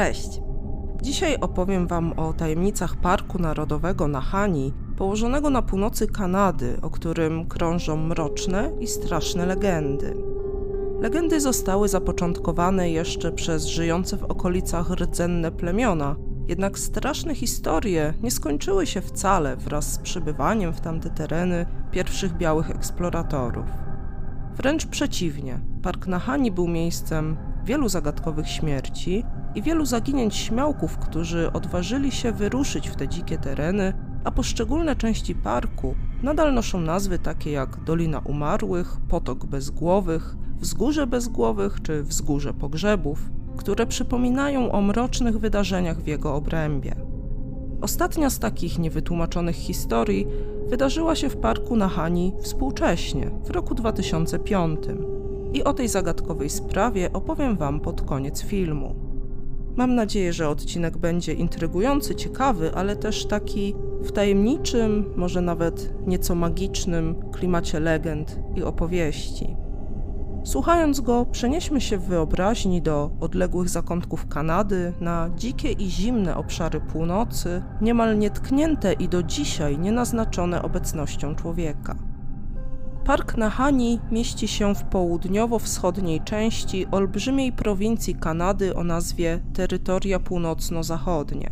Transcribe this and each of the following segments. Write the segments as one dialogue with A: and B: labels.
A: Cześć! Dzisiaj opowiem Wam o tajemnicach Parku Narodowego Nahani, położonego na północy Kanady, o którym krążą mroczne i straszne legendy. Legendy zostały zapoczątkowane jeszcze przez żyjące w okolicach rdzenne plemiona, jednak straszne historie nie skończyły się wcale wraz z przybywaniem w tamte tereny pierwszych białych eksploratorów. Wręcz przeciwnie, Park Nahani był miejscem wielu zagadkowych śmierci i wielu zaginięć śmiałków, którzy odważyli się wyruszyć w te dzikie tereny, a poszczególne części parku nadal noszą nazwy takie jak Dolina Umarłych, Potok Bezgłowych, Wzgórze Bezgłowych czy Wzgórze Pogrzebów, które przypominają o mrocznych wydarzeniach w jego obrębie. Ostatnia z takich niewytłumaczonych historii wydarzyła się w parku Nahani współcześnie, w roku 2005. I o tej zagadkowej sprawie opowiem Wam pod koniec filmu. Mam nadzieję, że odcinek będzie intrygujący, ciekawy, ale też taki w tajemniczym, może nawet nieco magicznym klimacie legend i opowieści. Słuchając go, przenieśmy się w wyobraźni do odległych zakątków Kanady, na dzikie i zimne obszary północy, niemal nietknięte i do dzisiaj nienaznaczone obecnością człowieka. Park Nahani mieści się w południowo-wschodniej części olbrzymiej prowincji Kanady o nazwie Terytoria Północno-Zachodnie.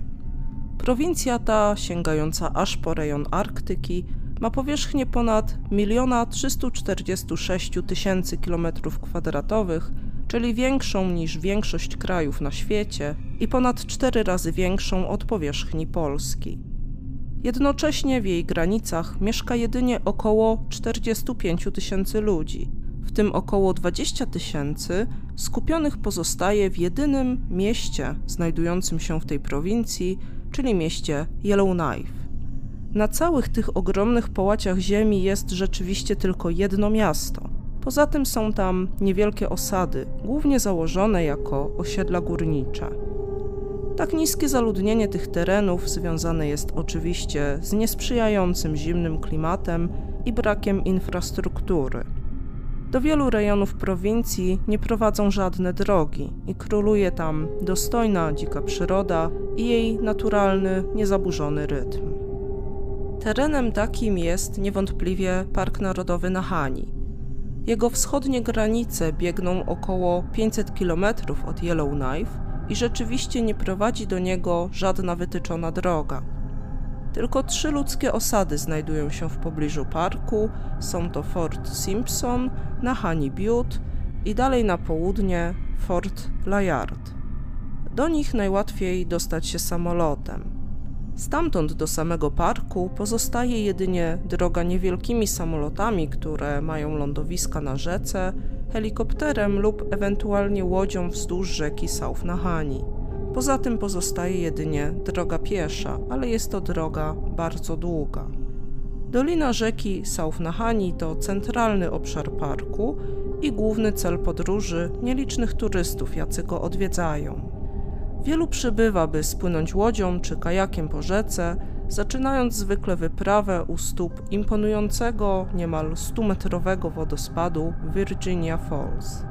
A: Prowincja ta, sięgająca aż po rejon Arktyki, ma powierzchnię ponad 1 346 tysięcy km2, czyli większą niż większość krajów na świecie i ponad 4 razy większą od powierzchni Polski. Jednocześnie w jej granicach mieszka jedynie około 45 tysięcy ludzi, w tym około 20 tysięcy skupionych pozostaje w jedynym mieście znajdującym się w tej prowincji, czyli mieście Yellowknife. Na całych tych ogromnych połaciach ziemi jest rzeczywiście tylko jedno miasto. Poza tym są tam niewielkie osady, głównie założone jako osiedla górnicze. Tak niskie zaludnienie tych terenów związane jest oczywiście z niesprzyjającym zimnym klimatem i brakiem infrastruktury. Do wielu rejonów prowincji nie prowadzą żadne drogi i króluje tam dostojna dzika przyroda i jej naturalny, niezaburzony rytm. Terenem takim jest niewątpliwie Park Narodowy Nahani. Jego wschodnie granice biegną około 500 km od Yellowknife i rzeczywiście nie prowadzi do niego żadna wytyczona droga. Tylko trzy ludzkie osady znajdują się w pobliżu parku. Są to Fort Simpson, Nahani Butte i dalej na południe Fort Layard. Do nich najłatwiej dostać się samolotem. Stamtąd do samego parku pozostaje jedynie droga niewielkimi samolotami, które mają lądowiska na rzece, helikopterem lub ewentualnie łodzią wzdłuż rzeki South Nahani. Poza tym pozostaje jedynie droga piesza, ale jest to droga bardzo długa. Dolina rzeki South Nahani to centralny obszar parku i główny cel podróży nielicznych turystów, jacy go odwiedzają. Wielu przybywa, by spłynąć łodzią czy kajakiem po rzece, zaczynając zwykle wyprawę u stóp imponującego, niemal 100-metrowego wodospadu Virginia Falls.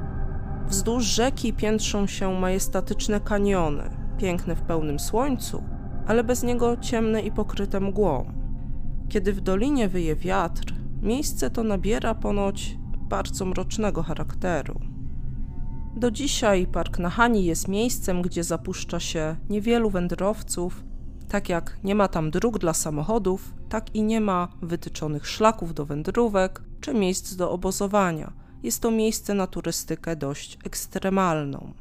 A: Wzdłuż rzeki piętrzą się majestatyczne kaniony, piękne w pełnym słońcu, ale bez niego ciemne i pokryte mgłą. Kiedy w dolinie wyje wiatr, miejsce to nabiera ponoć bardzo mrocznego charakteru. Do dzisiaj Park Nahani jest miejscem, gdzie zapuszcza się niewielu wędrowców. Tak jak nie ma tam dróg dla samochodów, tak i nie ma wytyczonych szlaków do wędrówek czy miejsc do obozowania. Jest to miejsce na turystykę dość ekstremalną.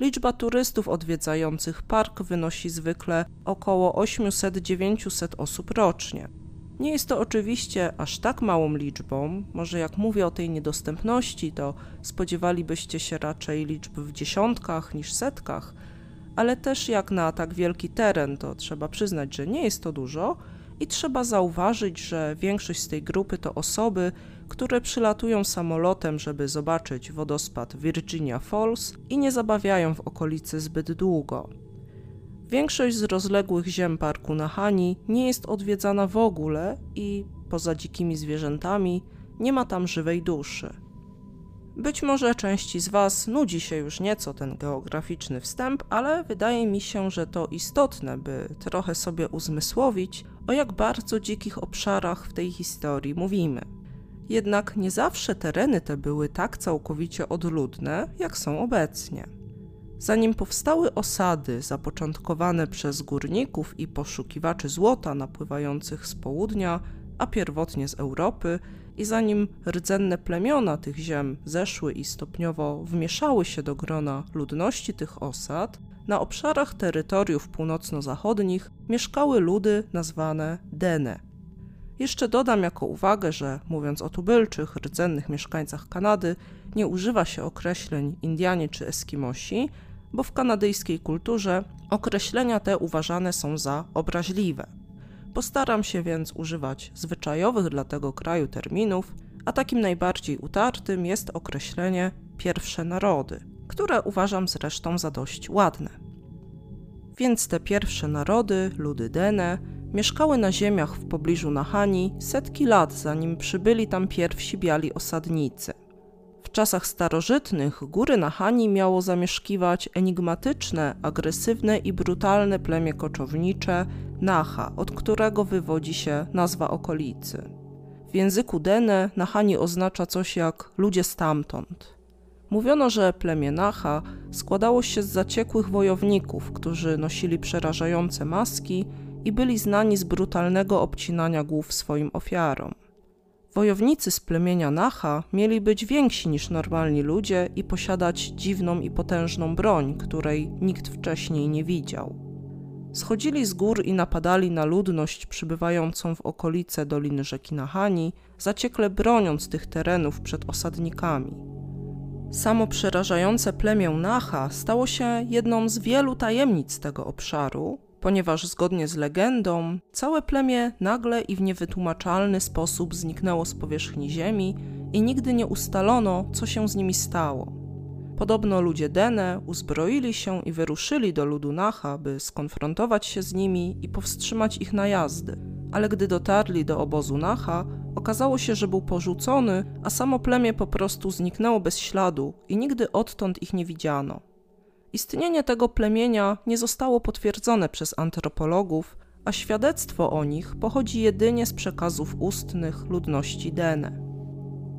A: Liczba turystów odwiedzających park wynosi zwykle około 800-900 osób rocznie. Nie jest to oczywiście aż tak małą liczbą, może jak mówię o tej niedostępności, to spodziewalibyście się raczej liczb w dziesiątkach niż setkach, ale też jak na tak wielki teren, to trzeba przyznać, że nie jest to dużo i trzeba zauważyć, że większość z tej grupy to osoby, które przylatują samolotem, żeby zobaczyć wodospad Virginia Falls i nie zabawiają w okolicy zbyt długo. Większość z rozległych ziem parku Nahani nie jest odwiedzana w ogóle i poza dzikimi zwierzętami nie ma tam żywej duszy. Być może części z Was nudzi się już nieco ten geograficzny wstęp, ale wydaje mi się, że to istotne, by trochę sobie uzmysłowić, o jak bardzo dzikich obszarach w tej historii mówimy. Jednak nie zawsze tereny te były tak całkowicie odludne, jak są obecnie. Zanim powstały osady zapoczątkowane przez górników i poszukiwaczy złota napływających z południa, a pierwotnie z Europy, i zanim rdzenne plemiona tych ziem zeszły i stopniowo wmieszały się do grona ludności tych osad, na obszarach terytoriów północno-zachodnich mieszkały ludy nazwane Dene. Jeszcze dodam jako uwagę, że mówiąc o tubylczych, rdzennych mieszkańcach Kanady, nie używa się określeń Indianie czy Eskimosi, bo w kanadyjskiej kulturze określenia te uważane są za obraźliwe. Postaram się więc używać zwyczajowych dla tego kraju terminów, a takim najbardziej utartym jest określenie pierwsze narody, które uważam zresztą za dość ładne. Więc te pierwsze narody, ludy Dene, mieszkały na ziemiach w pobliżu Nahani setki lat, zanim przybyli tam pierwsi biali osadnicy. Czasach starożytnych góry Nahani miało zamieszkiwać enigmatyczne, agresywne i brutalne plemię koczownicze Naha, od którego wywodzi się nazwa okolicy. W języku Dene Nahani oznacza coś jak ludzie stamtąd. Mówiono, że plemię Naha składało się z zaciekłych wojowników, którzy nosili przerażające maski i byli znani z brutalnego obcinania głów swoim ofiarom. Wojownicy z plemienia Nacha mieli być więksi niż normalni ludzie i posiadać dziwną i potężną broń, której nikt wcześniej nie widział. Schodzili z gór i napadali na ludność przybywającą w okolice doliny rzeki Nahani, zaciekle broniąc tych terenów przed osadnikami. Samo przerażające plemię Nacha stało się jedną z wielu tajemnic tego obszaru, ponieważ zgodnie z legendą całe plemię nagle i w niewytłumaczalny sposób zniknęło z powierzchni ziemi i nigdy nie ustalono, co się z nimi stało. Podobno ludzie Dene uzbroili się i wyruszyli do ludu Nacha, by skonfrontować się z nimi i powstrzymać ich najazdy, ale gdy dotarli do obozu Nacha, okazało się, że był porzucony, a samo plemię po prostu zniknęło bez śladu i nigdy odtąd ich nie widziano. Istnienie tego plemienia nie zostało potwierdzone przez antropologów, a świadectwo o nich pochodzi jedynie z przekazów ustnych ludności Dene.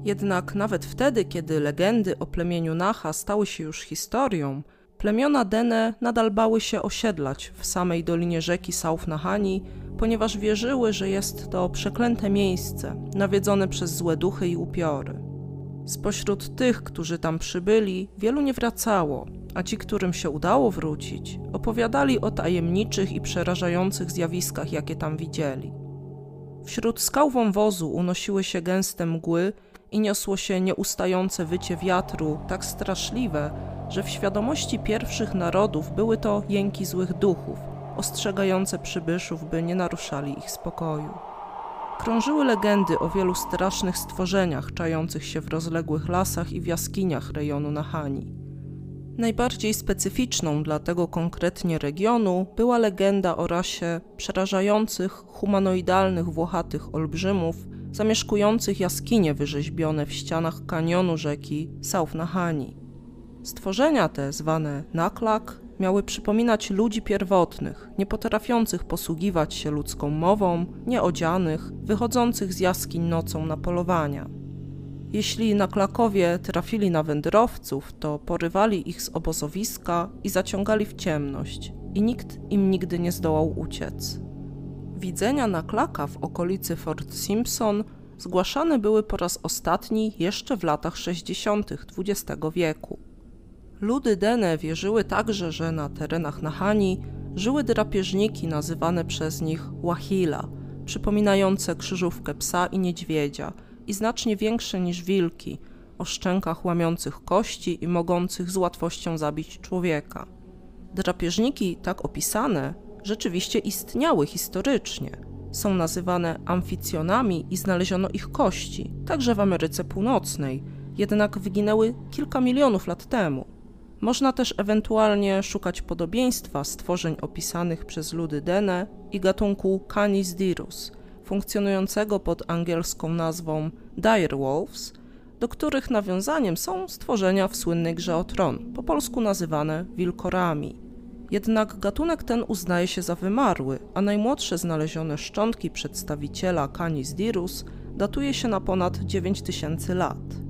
A: Jednak nawet wtedy, kiedy legendy o plemieniu Nacha stały się już historią, plemiona Dene nadal bały się osiedlać w samej dolinie rzeki South Nahani, ponieważ wierzyły, że jest to przeklęte miejsce, nawiedzone przez złe duchy i upiory. Spośród tych, którzy tam przybyli, wielu nie wracało, a ci, którym się udało wrócić, opowiadali o tajemniczych i przerażających zjawiskach, jakie tam widzieli. Wśród skał wąwozu unosiły się gęste mgły i niosło się nieustające wycie wiatru, tak straszliwe, że w świadomości pierwszych narodów były to jęki złych duchów, ostrzegające przybyszów, by nie naruszali ich spokoju. Krążyły legendy o wielu strasznych stworzeniach czających się w rozległych lasach i w jaskiniach rejonu Nahani. Najbardziej specyficzną dla tego konkretnie regionu była legenda o rasie przerażających, humanoidalnych, włochatych olbrzymów, zamieszkujących jaskinie wyrzeźbione w ścianach kanionu rzeki South Nahani. Stworzenia te, zwane Naklak, miały przypominać ludzi pierwotnych, nie potrafiących posługiwać się ludzką mową, nieodzianych, wychodzących z jaskiń nocą na polowania. Jeśli na Klakowie trafili na wędrowców, to porywali ich z obozowiska i zaciągali w ciemność, i nikt im nigdy nie zdołał uciec. Widzenia na Klaka w okolicy Fort Simpson zgłaszane były po raz ostatni jeszcze w latach 60. XX wieku. Ludy Dene wierzyły także, że na terenach Nahani żyły drapieżniki nazywane przez nich Wahila, przypominające krzyżówkę psa i niedźwiedzia – i znacznie większe niż wilki, o szczękach łamiących kości i mogących z łatwością zabić człowieka. Drapieżniki, tak opisane, rzeczywiście istniały historycznie. Są nazywane amficjonami i znaleziono ich kości, także w Ameryce Północnej, jednak wyginęły kilka milionów lat temu. Można też ewentualnie szukać podobieństwa stworzeń opisanych przez ludy Dene i gatunku Canis dirus – funkcjonującego pod angielską nazwą direwolves, do których nawiązaniem są stworzenia w słynnej grze o tron, po polsku nazywane wilkorami. Jednak gatunek ten uznaje się za wymarły, a najmłodsze znalezione szczątki przedstawiciela Canis dirus datuje się na ponad 9000 lat.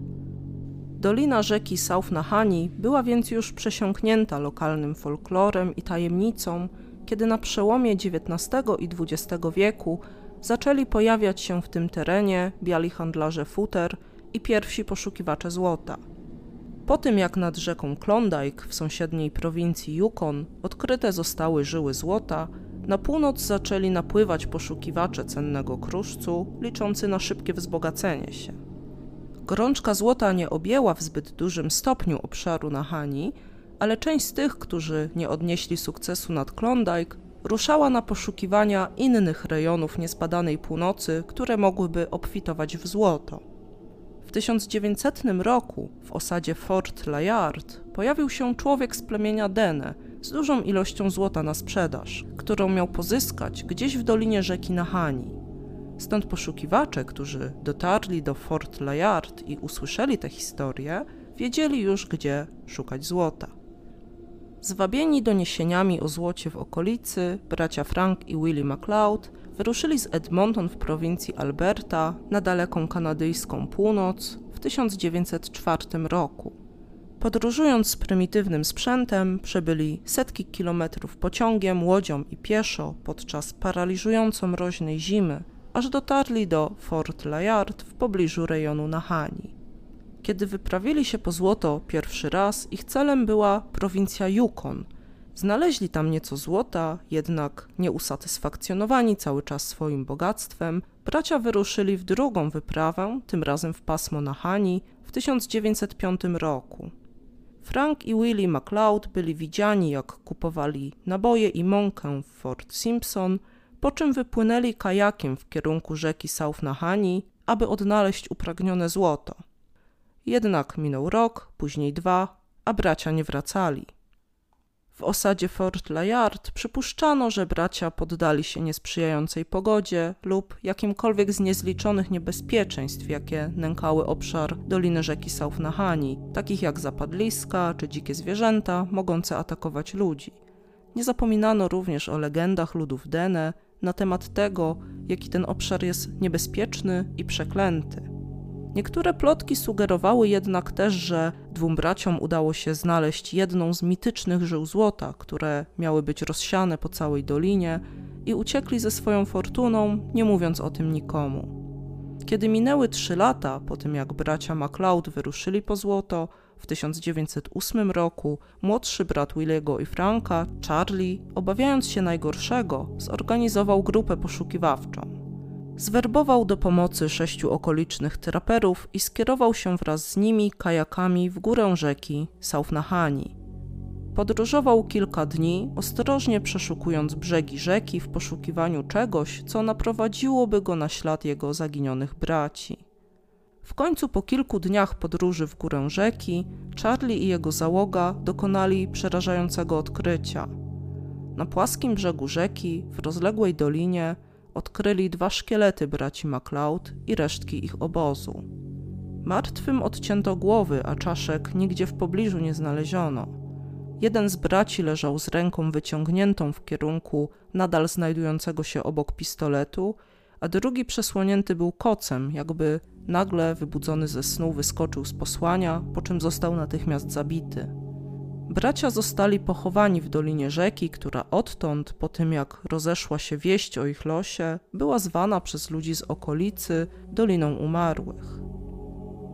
A: Dolina rzeki South Nahani była więc już przesiąknięta lokalnym folklorem i tajemnicą, kiedy na przełomie XIX i XX wieku zaczęli pojawiać się w tym terenie biali handlarze futer i pierwsi poszukiwacze złota. Po tym jak nad rzeką Klondike w sąsiedniej prowincji Yukon odkryte zostały żyły złota, na północ zaczęli napływać poszukiwacze cennego kruszcu, liczący na szybkie wzbogacenie się. Gorączka złota nie objęła w zbyt dużym stopniu obszaru Nahani, ale część z tych, którzy nie odnieśli sukcesu nad Klondike, ruszała na poszukiwania innych rejonów niezbadanej północy, które mogłyby obfitować w złoto. W 1900 roku w osadzie Fort Layard pojawił się człowiek z plemienia Dene z dużą ilością złota na sprzedaż, którą miał pozyskać gdzieś w dolinie rzeki Nahani. Stąd poszukiwacze, którzy dotarli do Fort Layard i usłyszeli tę historię, wiedzieli już, gdzie szukać złota. Zwabieni doniesieniami o złocie w okolicy, bracia Frank i Willie MacLeod wyruszyli z Edmonton w prowincji Alberta na daleką kanadyjską północ w 1904 roku. Podróżując z prymitywnym sprzętem, przebyli setki kilometrów pociągiem, łodzią i pieszo podczas paraliżująco mroźnej zimy, aż dotarli do Fort Layard w pobliżu rejonu Nahani. Kiedy wyprawili się po złoto pierwszy raz, ich celem była prowincja Yukon. Znaleźli tam nieco złota, jednak nieusatysfakcjonowani cały czas swoim bogactwem, bracia wyruszyli w drugą wyprawę, tym razem w pasmo Nahani, w 1905 roku. Frank i Willie MacLeod byli widziani, jak kupowali naboje i mąkę w Fort Simpson, po czym wypłynęli kajakiem w kierunku rzeki South Nahani, aby odnaleźć upragnione złoto. Jednak minął rok, później dwa, a bracia nie wracali. W osadzie Fort Layard przypuszczano, że bracia poddali się niesprzyjającej pogodzie lub jakimkolwiek z niezliczonych niebezpieczeństw, jakie nękały obszar doliny rzeki South Nahani, takich jak zapadliska czy dzikie zwierzęta mogące atakować ludzi. Nie zapominano również o legendach ludów Dene na temat tego, jaki ten obszar jest niebezpieczny i przeklęty. Niektóre plotki sugerowały jednak też, że dwóm braciom udało się znaleźć jedną z mitycznych żył złota, które miały być rozsiane po całej dolinie i uciekli ze swoją fortuną, nie mówiąc o tym nikomu. Kiedy minęły trzy lata po tym, jak bracia MacLeod wyruszyli po złoto, w 1908 roku młodszy brat Williego i Franka, Charlie, obawiając się najgorszego, zorganizował grupę poszukiwawczą. Zwerbował do pomocy sześciu okolicznych traperów i skierował się wraz z nimi kajakami w górę rzeki Saufnahani. Podróżował kilka dni, ostrożnie przeszukując brzegi rzeki w poszukiwaniu czegoś, co naprowadziłoby go na ślad jego zaginionych braci. W końcu po kilku dniach podróży w górę rzeki, Charlie i jego załoga dokonali przerażającego odkrycia. Na płaskim brzegu rzeki, w rozległej dolinie, odkryli dwa szkielety braci MacLeod i resztki ich obozu. Martwym odcięto głowy, a czaszek nigdzie w pobliżu nie znaleziono. Jeden z braci leżał z ręką wyciągniętą w kierunku nadal znajdującego się obok pistoletu, a drugi przesłonięty był kocem, jakby nagle wybudzony ze snu wyskoczył z posłania, po czym został natychmiast zabity. Bracia zostali pochowani w dolinie rzeki, która odtąd, po tym jak rozeszła się wieść o ich losie, była zwana przez ludzi z okolicy Doliną Umarłych.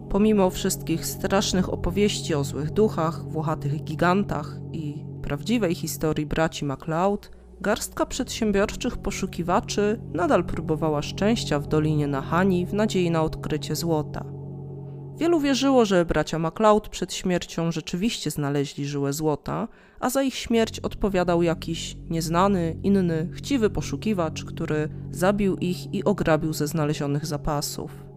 A: Pomimo wszystkich strasznych opowieści o złych duchach, włochatych gigantach i prawdziwej historii braci MacLeod, garstka przedsiębiorczych poszukiwaczy nadal próbowała szczęścia w Dolinie Nahani w nadziei na odkrycie złota. Wielu wierzyło, że bracia MacLeod przed śmiercią rzeczywiście znaleźli żyłę złota, a za ich śmierć odpowiadał jakiś nieznany, inny, chciwy poszukiwacz, który zabił ich i ograbił ze znalezionych zapasów.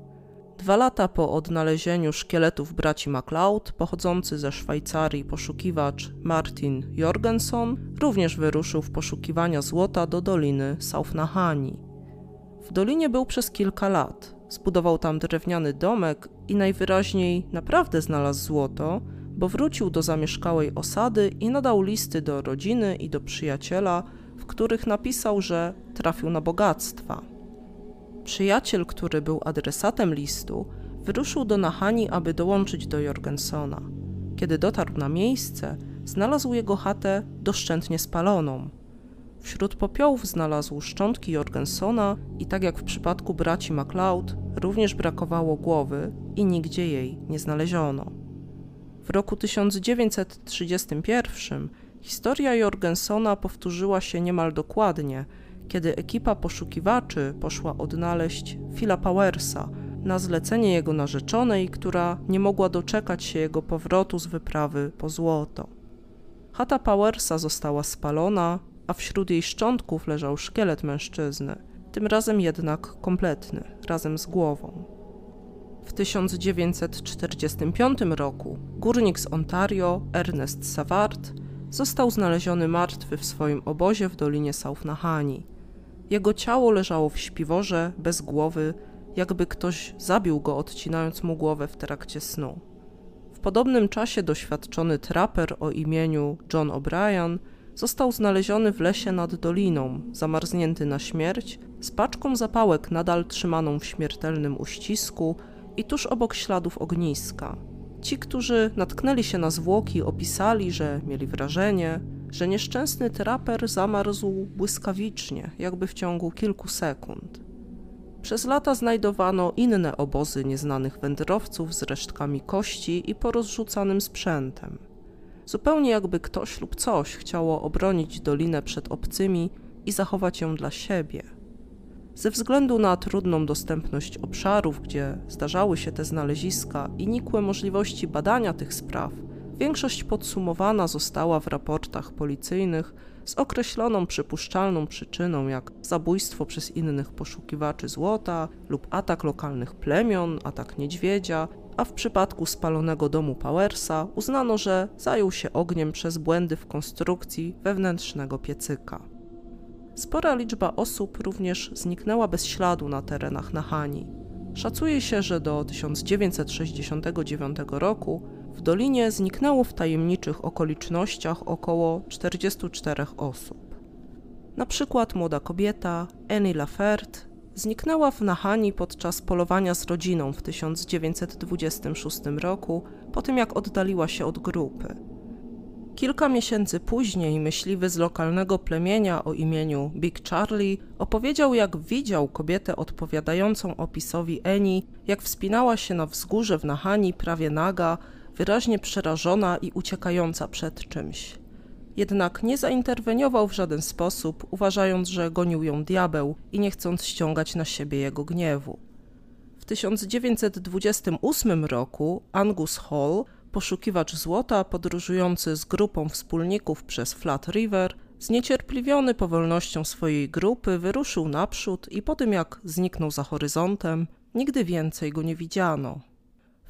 A: Dwa lata po odnalezieniu szkieletów braci MacLeod, pochodzący ze Szwajcarii poszukiwacz Martin Jorgenson również wyruszył w poszukiwania złota do doliny Saufnahani. W dolinie był przez kilka lat, zbudował tam drewniany domek i najwyraźniej naprawdę znalazł złoto, bo wrócił do zamieszkałej osady i nadał listy do rodziny i do przyjaciela, w których napisał, że trafił na bogactwa. Przyjaciel, który był adresatem listu, wyruszył do Nahani, aby dołączyć do Jorgensona. Kiedy dotarł na miejsce, znalazł jego chatę doszczętnie spaloną. Wśród popiołów znalazł szczątki Jorgensona i tak jak w przypadku braci MacLeod, również brakowało głowy i nigdzie jej nie znaleziono. W roku 1931 historia Jorgensona powtórzyła się niemal dokładnie, kiedy ekipa poszukiwaczy poszła odnaleźć Phila Powersa na zlecenie jego narzeczonej, która nie mogła doczekać się jego powrotu z wyprawy po złoto. Chata Powersa została spalona, a wśród jej szczątków leżał szkielet mężczyzny, tym razem jednak kompletny, razem z głową. W 1945 roku górnik z Ontario, Ernest Savard, został znaleziony martwy w swoim obozie w dolinie South Nahani. Jego ciało leżało w śpiworze, bez głowy, jakby ktoś zabił go, odcinając mu głowę w trakcie snu. W podobnym czasie doświadczony traper o imieniu John O'Brien został znaleziony w lesie nad doliną, zamarznięty na śmierć, z paczką zapałek nadal trzymaną w śmiertelnym uścisku i tuż obok śladów ogniska. Ci, którzy natknęli się na zwłoki, opisali, że mieli wrażenie, że nieszczęsny traper zamarzł błyskawicznie, jakby w ciągu kilku sekund. Przez lata znajdowano inne obozy nieznanych wędrowców z resztkami kości i porozrzucanym sprzętem. Zupełnie jakby ktoś lub coś chciało obronić dolinę przed obcymi i zachować ją dla siebie. Ze względu na trudną dostępność obszarów, gdzie zdarzały się te znaleziska i nikłe możliwości badania tych spraw, większość podsumowana została w raportach policyjnych z określoną przypuszczalną przyczyną, jak zabójstwo przez innych poszukiwaczy złota lub atak lokalnych plemion, atak niedźwiedzia, a w przypadku spalonego domu Powersa uznano, że zajął się ogniem przez błędy w konstrukcji wewnętrznego piecyka. Spora liczba osób również zniknęła bez śladu na terenach Nahani. Szacuje się, że do 1969 roku w dolinie zniknęło w tajemniczych okolicznościach około 44 osób. Na przykład młoda kobieta Annie Lafert zniknęła w Nahani podczas polowania z rodziną w 1926 roku, po tym jak oddaliła się od grupy. Kilka miesięcy później myśliwy z lokalnego plemienia o imieniu Big Charlie opowiedział, jak widział kobietę odpowiadającą opisowi Eni, jak wspinała się na wzgórze w Nahani prawie naga, wyraźnie przerażona i uciekająca przed czymś. Jednak nie zainterweniował w żaden sposób, uważając, że gonił ją diabeł i nie chcąc ściągać na siebie jego gniewu. W 1928 roku Angus Hall, poszukiwacz złota podróżujący z grupą wspólników przez Flat River, zniecierpliwiony powolnością swojej grupy, wyruszył naprzód i po tym jak zniknął za horyzontem, nigdy więcej go nie widziano.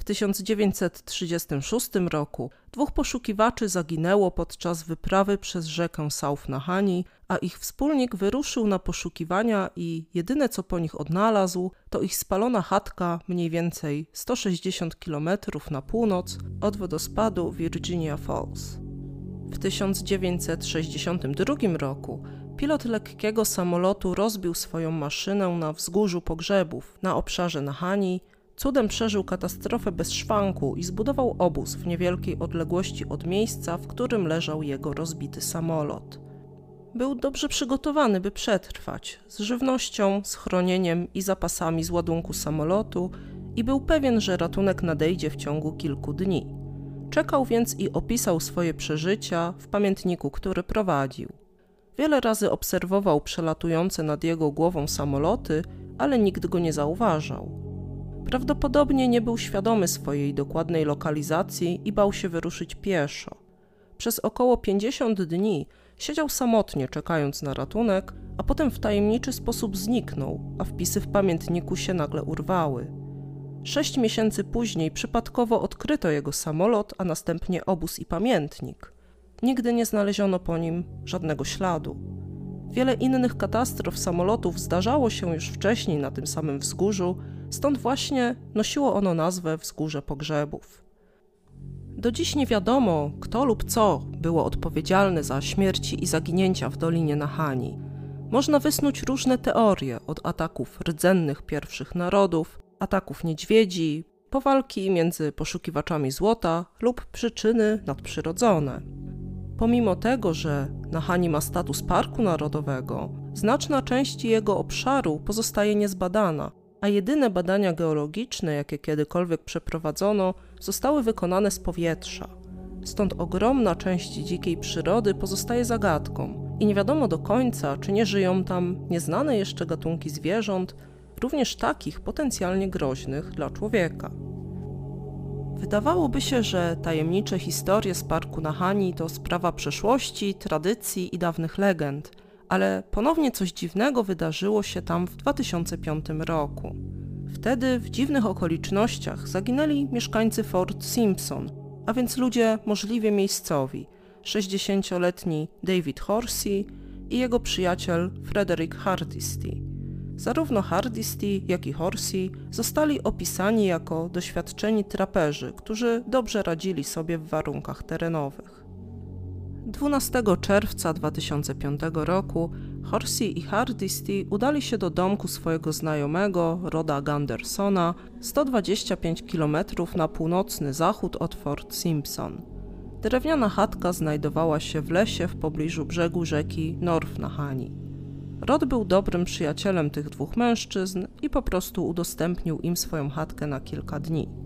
A: W 1936 roku dwóch poszukiwaczy zaginęło podczas wyprawy przez rzekę South Nahani, a ich wspólnik wyruszył na poszukiwania i jedyne co po nich odnalazł, to ich spalona chatka mniej więcej 160 km na północ od wodospadu Virginia Falls. W 1962 roku pilot lekkiego samolotu rozbił swoją maszynę na wzgórzu pogrzebów na obszarze Nahani, Cudem przeżył katastrofę bez szwanku i zbudował obóz w niewielkiej odległości od miejsca, w którym leżał jego rozbity samolot. Był dobrze przygotowany, by przetrwać, z żywnością, schronieniem i zapasami z ładunku samolotu i był pewien, że ratunek nadejdzie w ciągu kilku dni. Czekał więc i opisał swoje przeżycia w pamiętniku, który prowadził. Wiele razy obserwował przelatujące nad jego głową samoloty, ale nikt go nie zauważał. Prawdopodobnie nie był świadomy swojej dokładnej lokalizacji i bał się wyruszyć pieszo. Przez około 50 dni siedział samotnie, czekając na ratunek, a potem w tajemniczy sposób zniknął, a wpisy w pamiętniku się nagle urwały. Sześć miesięcy później przypadkowo odkryto jego samolot, a następnie obóz i pamiętnik. Nigdy nie znaleziono po nim żadnego śladu. Wiele innych katastrof samolotów zdarzało się już wcześniej na tym samym wzgórzu, stąd właśnie nosiło ono nazwę Wzgórze Pogrzebów. Do dziś nie wiadomo, kto lub co było odpowiedzialne za śmierci i zaginięcia w Dolinie Nahani. Można wysnuć różne teorie, od ataków rdzennych pierwszych narodów, ataków niedźwiedzi, po walki między poszukiwaczami złota lub przyczyny nadprzyrodzone. Pomimo tego, że Nahani ma status parku narodowego, znaczna część jego obszaru pozostaje niezbadana, a jedyne badania geologiczne, jakie kiedykolwiek przeprowadzono, zostały wykonane z powietrza. Stąd ogromna część dzikiej przyrody pozostaje zagadką i nie wiadomo do końca, czy nie żyją tam nieznane jeszcze gatunki zwierząt, również takich potencjalnie groźnych dla człowieka. Wydawałoby się, że tajemnicze historie z parku Nahani to sprawa przeszłości, tradycji i dawnych legend, ale ponownie coś dziwnego wydarzyło się tam w 2005 roku. Wtedy w dziwnych okolicznościach zaginęli mieszkańcy Fort Simpson, a więc ludzie możliwie miejscowi, 60-letni David Horsey i jego przyjaciel Frederick Hardisty. Zarówno Hardisty, jak i Horsey zostali opisani jako doświadczeni traperzy, którzy dobrze radzili sobie w warunkach terenowych. 12 czerwca 2005 roku Horsey i Hardisty udali się do domku swojego znajomego, Roda Gandersona, 125 km na północny zachód od Fort Simpson. Drewniana chatka znajdowała się w lesie w pobliżu brzegu rzeki North Nahani. Rod był dobrym przyjacielem tych dwóch mężczyzn i po prostu udostępnił im swoją chatkę na kilka dni.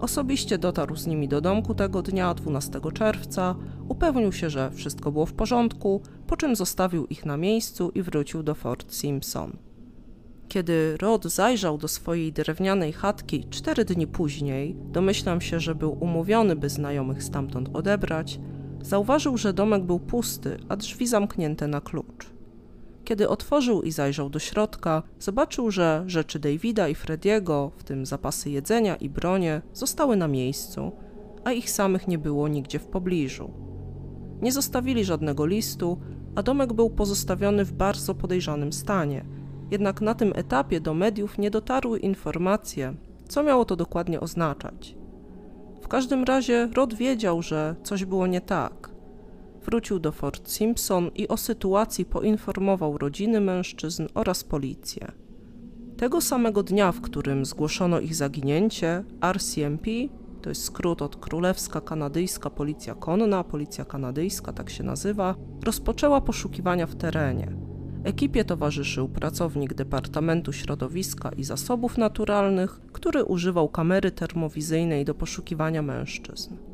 A: Osobiście dotarł z nimi do domku tego dnia, 12 czerwca, upewnił się, że wszystko było w porządku, po czym zostawił ich na miejscu i wrócił do Fort Simpson. Kiedy Rod zajrzał do swojej drewnianej chatki cztery dni później, domyślam się, że był umówiony, by znajomych stamtąd odebrać, zauważył, że domek był pusty, a drzwi zamknięte na klucz. Kiedy otworzył i zajrzał do środka, zobaczył, że rzeczy Davida i Frediego, w tym zapasy jedzenia i bronie, zostały na miejscu, a ich samych nie było nigdzie w pobliżu. Nie zostawili żadnego listu, a domek był pozostawiony w bardzo podejrzanym stanie. Jednak na tym etapie do mediów nie dotarły informacje, co miało to dokładnie oznaczać. W każdym razie Rod wiedział, że coś było nie tak wrócił do Fort Simpson i o sytuacji poinformował rodziny mężczyzn oraz policję. Tego samego dnia, w którym zgłoszono ich zaginięcie, RCMP, to jest skrót od Królewska Kanadyjska Policja Konna, Policja Kanadyjska tak się nazywa, rozpoczęła poszukiwania w terenie. Ekipie towarzyszył pracownik Departamentu Środowiska i Zasobów Naturalnych, który używał kamery termowizyjnej do poszukiwania mężczyzn.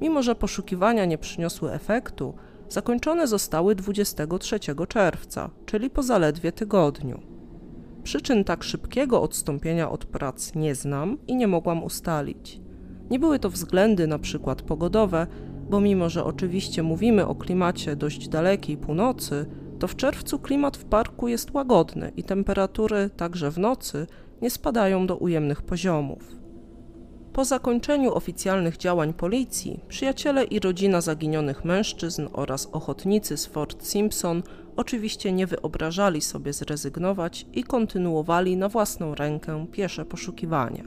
A: Mimo, że poszukiwania nie przyniosły efektu, zakończone zostały 23 czerwca, czyli po zaledwie tygodniu. Przyczyn tak szybkiego odstąpienia od prac nie znam i nie mogłam ustalić. Nie były to względy przykład pogodowe, bo mimo, że oczywiście mówimy o klimacie dość dalekiej północy, to w czerwcu klimat w parku jest łagodny i temperatury, także w nocy, nie spadają do ujemnych poziomów. Po zakończeniu oficjalnych działań policji, przyjaciele i rodzina zaginionych mężczyzn oraz ochotnicy z Fort Simpson oczywiście nie wyobrażali sobie zrezygnować i kontynuowali na własną rękę piesze poszukiwania.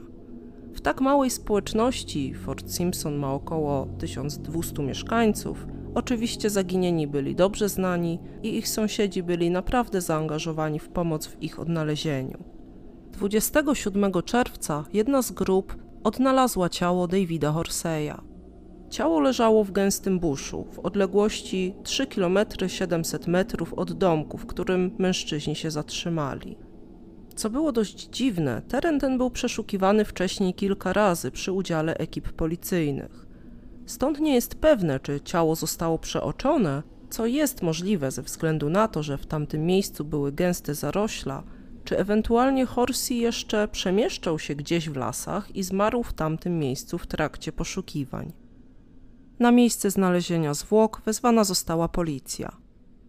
A: W tak małej społeczności, Fort Simpson ma około 1200 mieszkańców, oczywiście zaginieni byli dobrze znani i ich sąsiedzi byli naprawdę zaangażowani w pomoc w ich odnalezieniu. 27 czerwca jedna z grup odnalazła ciało Davida Horseya. Ciało leżało w gęstym buszu, w odległości 3 km 700 metrów od domku, w którym mężczyźni się zatrzymali. Co było dość dziwne, teren ten był przeszukiwany wcześniej kilka razy przy udziale ekip policyjnych. Stąd nie jest pewne, czy ciało zostało przeoczone, co jest możliwe ze względu na to, że w tamtym miejscu były gęste zarośla, czy ewentualnie Horsey jeszcze przemieszczał się gdzieś w lasach i zmarł w tamtym miejscu w trakcie poszukiwań. Na miejsce znalezienia zwłok wezwana została policja.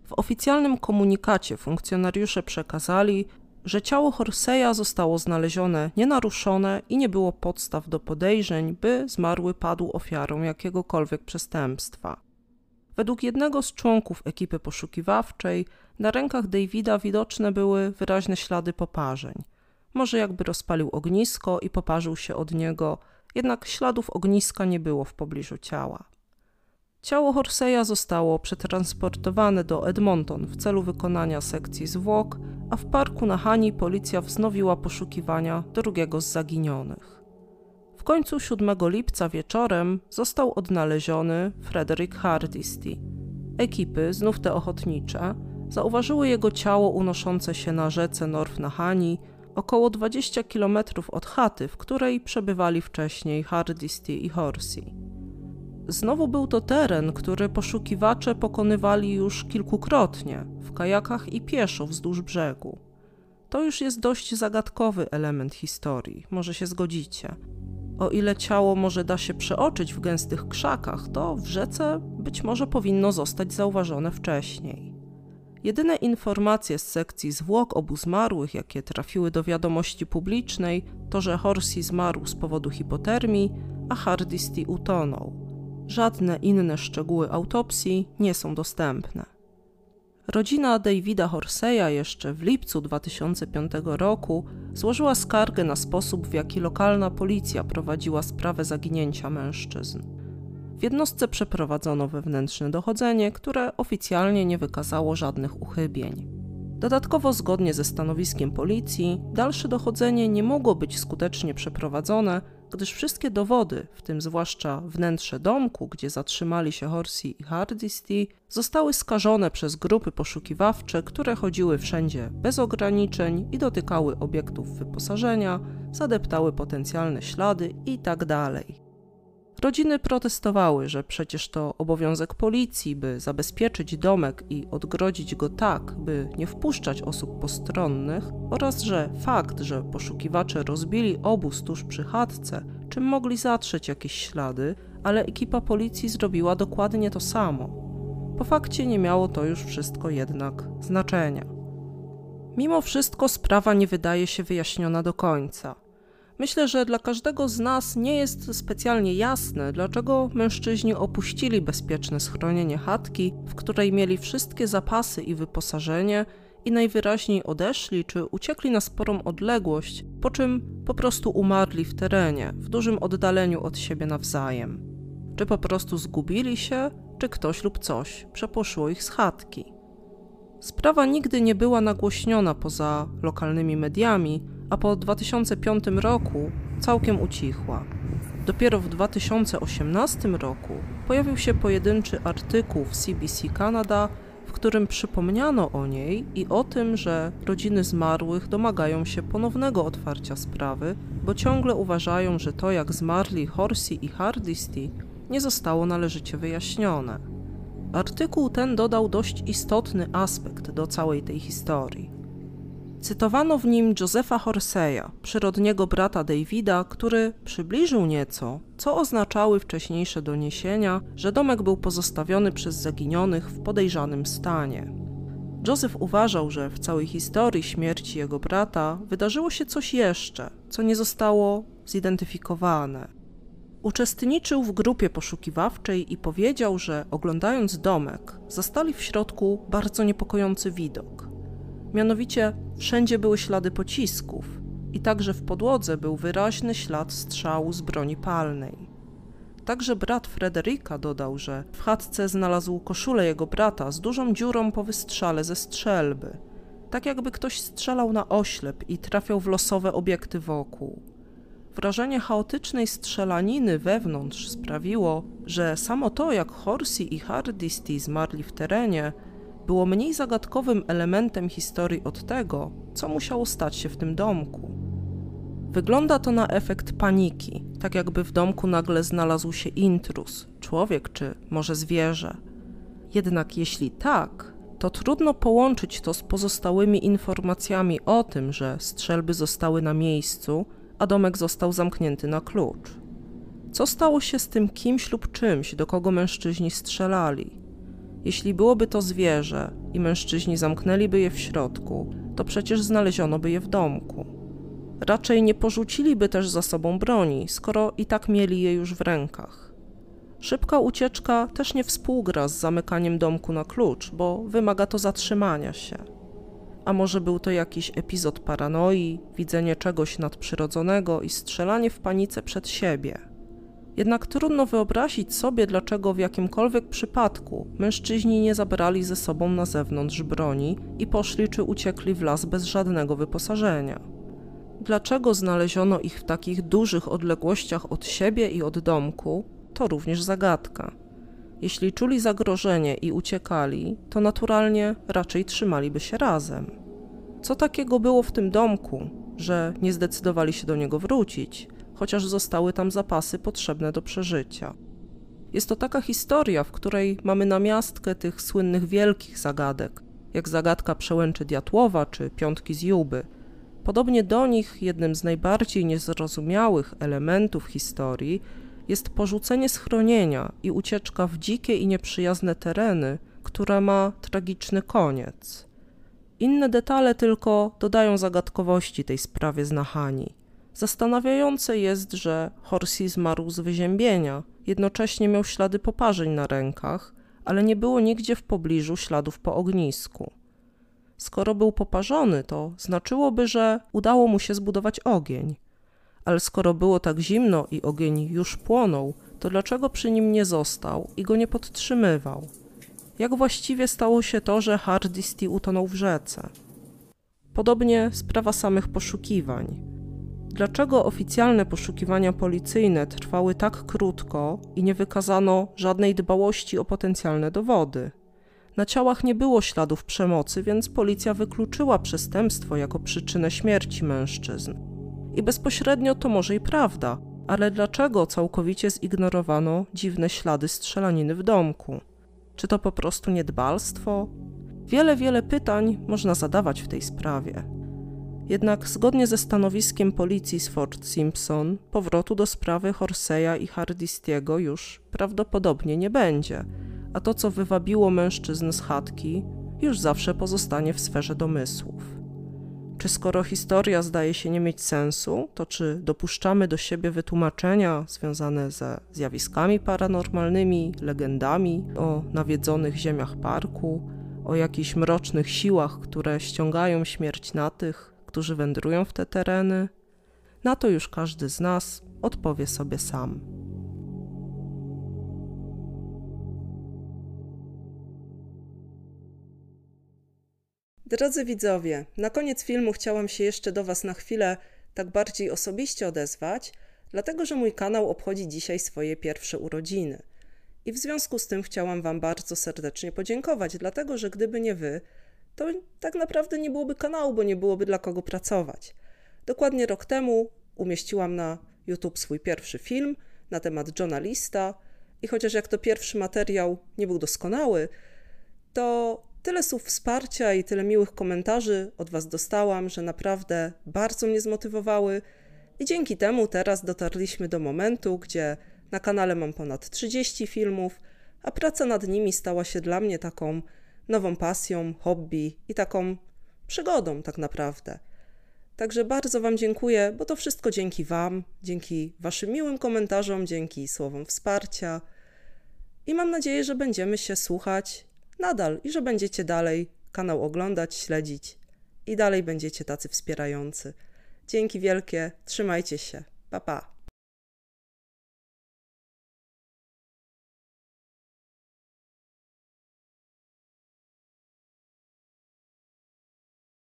A: W oficjalnym komunikacie funkcjonariusze przekazali, że ciało Horseya zostało znalezione nienaruszone i nie było podstaw do podejrzeń, by zmarły padł ofiarą jakiegokolwiek przestępstwa. Według jednego z członków ekipy poszukiwawczej, na rękach Davida widoczne były wyraźne ślady poparzeń. Może jakby rozpalił ognisko i poparzył się od niego, jednak śladów ogniska nie było w pobliżu ciała. Ciało Horseya zostało przetransportowane do Edmonton w celu wykonania sekcji zwłok, a w parku na Hani policja wznowiła poszukiwania drugiego z zaginionych. W końcu 7 lipca wieczorem został odnaleziony Frederick Hardisty. Ekipy, znów te ochotnicze, zauważyły jego ciało unoszące się na rzece North Nahani, około 20 km od chaty, w której przebywali wcześniej Hardisty i Horsey. Znowu był to teren, który poszukiwacze pokonywali już kilkukrotnie, w kajakach i pieszo wzdłuż brzegu. To już jest dość zagadkowy element historii, może się zgodzicie. O ile ciało może da się przeoczyć w gęstych krzakach, to w rzece być może powinno zostać zauważone wcześniej. Jedyne informacje z sekcji zwłok obu zmarłych, jakie trafiły do wiadomości publicznej, to że Horsey zmarł z powodu hipotermii, a Hardisty utonął. Żadne inne szczegóły autopsji nie są dostępne. Rodzina Davida Horseya jeszcze w lipcu 2005 roku złożyła skargę na sposób, w jaki lokalna policja prowadziła sprawę zaginięcia mężczyzn. W jednostce przeprowadzono wewnętrzne dochodzenie, które oficjalnie nie wykazało żadnych uchybień. Dodatkowo, zgodnie ze stanowiskiem policji, dalsze dochodzenie nie mogło być skutecznie przeprowadzone, gdyż wszystkie dowody, w tym zwłaszcza wnętrze domku, gdzie zatrzymali się Horsey i Hardisty, zostały skażone przez grupy poszukiwawcze, które chodziły wszędzie bez ograniczeń i dotykały obiektów wyposażenia, zadeptały potencjalne ślady itd. Rodziny protestowały, że przecież to obowiązek policji, by zabezpieczyć domek i odgrodzić go tak, by nie wpuszczać osób postronnych, oraz że fakt, że poszukiwacze rozbili obóz tuż przy chatce, czym mogli zatrzeć jakieś ślady, ale ekipa policji zrobiła dokładnie to samo. Po fakcie nie miało to już wszystko jednak znaczenia. Mimo wszystko sprawa nie wydaje się wyjaśniona do końca. Myślę, że dla każdego z nas nie jest specjalnie jasne, dlaczego mężczyźni opuścili bezpieczne schronienie chatki, w której mieli wszystkie zapasy i wyposażenie, i najwyraźniej odeszli czy uciekli na sporą odległość, po czym po prostu umarli w terenie, w dużym oddaleniu od siebie nawzajem. Czy po prostu zgubili się, czy ktoś lub coś przepłoszyło ich z chatki. Sprawa nigdy nie była nagłośniona poza lokalnymi mediami, a po 2005 roku całkiem ucichła. Dopiero w 2018 roku pojawił się pojedynczy artykuł w CBC Canada, w którym przypomniano o niej i o tym, że rodziny zmarłych domagają się ponownego otwarcia sprawy, bo ciągle uważają, że to jak zmarli Horsey i Hardisty nie zostało należycie wyjaśnione. Artykuł ten dodał dość istotny aspekt do całej tej historii. Cytowano w nim Josepha Horseya, przyrodniego brata Davida, który przybliżył nieco, co oznaczały wcześniejsze doniesienia, że domek był pozostawiony przez zaginionych w podejrzanym stanie. Joseph uważał, że w całej historii śmierci jego brata wydarzyło się coś jeszcze, co nie zostało zidentyfikowane. Uczestniczył w grupie poszukiwawczej i powiedział, że oglądając domek, zastali w środku bardzo niepokojący widok. Mianowicie wszędzie były ślady pocisków i także w podłodze był wyraźny ślad strzału z broni palnej. Także brat Frederika dodał, że w chatce znalazł koszulę jego brata z dużą dziurą po wystrzale ze strzelby, tak jakby ktoś strzelał na oślep i trafiał w losowe obiekty wokół. Wrażenie chaotycznej strzelaniny wewnątrz sprawiło, że samo to, jak Horsey i Hardisty zmarli w terenie, było mniej zagadkowym elementem historii od tego, co musiało stać się w tym domku. Wygląda to na efekt paniki, tak jakby w domku nagle znalazł się intrus, człowiek czy może zwierzę. Jednak jeśli tak, to trudno połączyć to z pozostałymi informacjami o tym, że strzelby zostały na miejscu, a domek został zamknięty na klucz. Co stało się z tym kimś lub czymś, do kogo mężczyźni strzelali? Jeśli byłoby to zwierzę i mężczyźni zamknęliby je w środku, to przecież znaleziono by je w domku. Raczej nie porzuciliby też za sobą broni, skoro i tak mieli je już w rękach. Szybka ucieczka też nie współgra z zamykaniem domku na klucz, bo wymaga to zatrzymania się. A może był to jakiś epizod paranoi, widzenie czegoś nadprzyrodzonego i strzelanie w panice przed siebie. Jednak trudno wyobrazić sobie, dlaczego w jakimkolwiek przypadku mężczyźni nie zabrali ze sobą na zewnątrz broni i poszli czy uciekli w las bez żadnego wyposażenia. Dlaczego znaleziono ich w takich dużych odległościach od siebie i od domku, to również zagadka. Jeśli czuli zagrożenie i uciekali, to naturalnie raczej trzymaliby się razem. Co takiego było w tym domku, że nie zdecydowali się do niego wrócić, chociaż zostały tam zapasy potrzebne do przeżycia? Jest to taka historia, w której mamy namiastkę tych słynnych wielkich zagadek, jak zagadka przełęczy Diatłowa czy piątki z Juby. Podobnie do nich jednym z najbardziej niezrozumiałych elementów historii jest porzucenie schronienia i ucieczka w dzikie i nieprzyjazne tereny, która ma tragiczny koniec. Inne detale tylko dodają zagadkowości tej sprawie z Nahani. Zastanawiające jest, że Horsi zmarł z wyziębienia, jednocześnie miał ślady poparzeń na rękach, ale nie było nigdzie w pobliżu śladów po ognisku. Skoro był poparzony, to znaczyłoby, że udało mu się zbudować ogień ale skoro było tak zimno i ogień już płonął, to dlaczego przy nim nie został i go nie podtrzymywał? Jak właściwie stało się to, że Hardisty utonął w rzece? Podobnie sprawa samych poszukiwań. Dlaczego oficjalne poszukiwania policyjne trwały tak krótko i nie wykazano żadnej dbałości o potencjalne dowody? Na ciałach nie było śladów przemocy, więc policja wykluczyła przestępstwo jako przyczynę śmierci mężczyzn. I bezpośrednio to może i prawda, ale dlaczego całkowicie zignorowano dziwne ślady strzelaniny w domku? Czy to po prostu niedbalstwo? Wiele, wiele pytań można zadawać w tej sprawie. Jednak zgodnie ze stanowiskiem policji z Fort Simpson, powrotu do sprawy Horseya i Hardistiego już prawdopodobnie nie będzie, a to, co wywabiło mężczyzn z chatki, już zawsze pozostanie w sferze domysłów. Czy skoro historia zdaje się nie mieć sensu, to czy dopuszczamy do siebie wytłumaczenia związane ze zjawiskami paranormalnymi, legendami o nawiedzonych ziemiach parku, o jakichś mrocznych siłach, które ściągają śmierć na tych, którzy wędrują w te tereny? Na to już każdy z nas odpowie sobie sam. Drodzy widzowie, na koniec filmu chciałam się jeszcze do Was na chwilę tak bardziej osobiście odezwać, dlatego że mój kanał obchodzi dzisiaj swoje pierwsze urodziny. I w związku z tym chciałam Wam bardzo serdecznie podziękować, dlatego że gdyby nie Wy, to tak naprawdę nie byłoby kanału, bo nie byłoby dla kogo pracować. Dokładnie rok temu umieściłam na YouTube swój pierwszy film na temat Johna Lista i chociaż jak to pierwszy materiał nie był doskonały, to Tyle słów wsparcia i tyle miłych komentarzy od Was dostałam, że naprawdę bardzo mnie zmotywowały. I dzięki temu teraz dotarliśmy do momentu, gdzie na kanale mam ponad 30 filmów, a praca nad nimi stała się dla mnie taką nową pasją, hobby i taką przygodą, tak naprawdę. Także bardzo Wam dziękuję, bo to wszystko dzięki Wam, dzięki Waszym miłym komentarzom, dzięki słowom wsparcia. I mam nadzieję, że będziemy się słuchać nadal i że będziecie dalej kanał oglądać, śledzić i dalej będziecie tacy wspierający. Dzięki wielkie, trzymajcie się. Pa pa.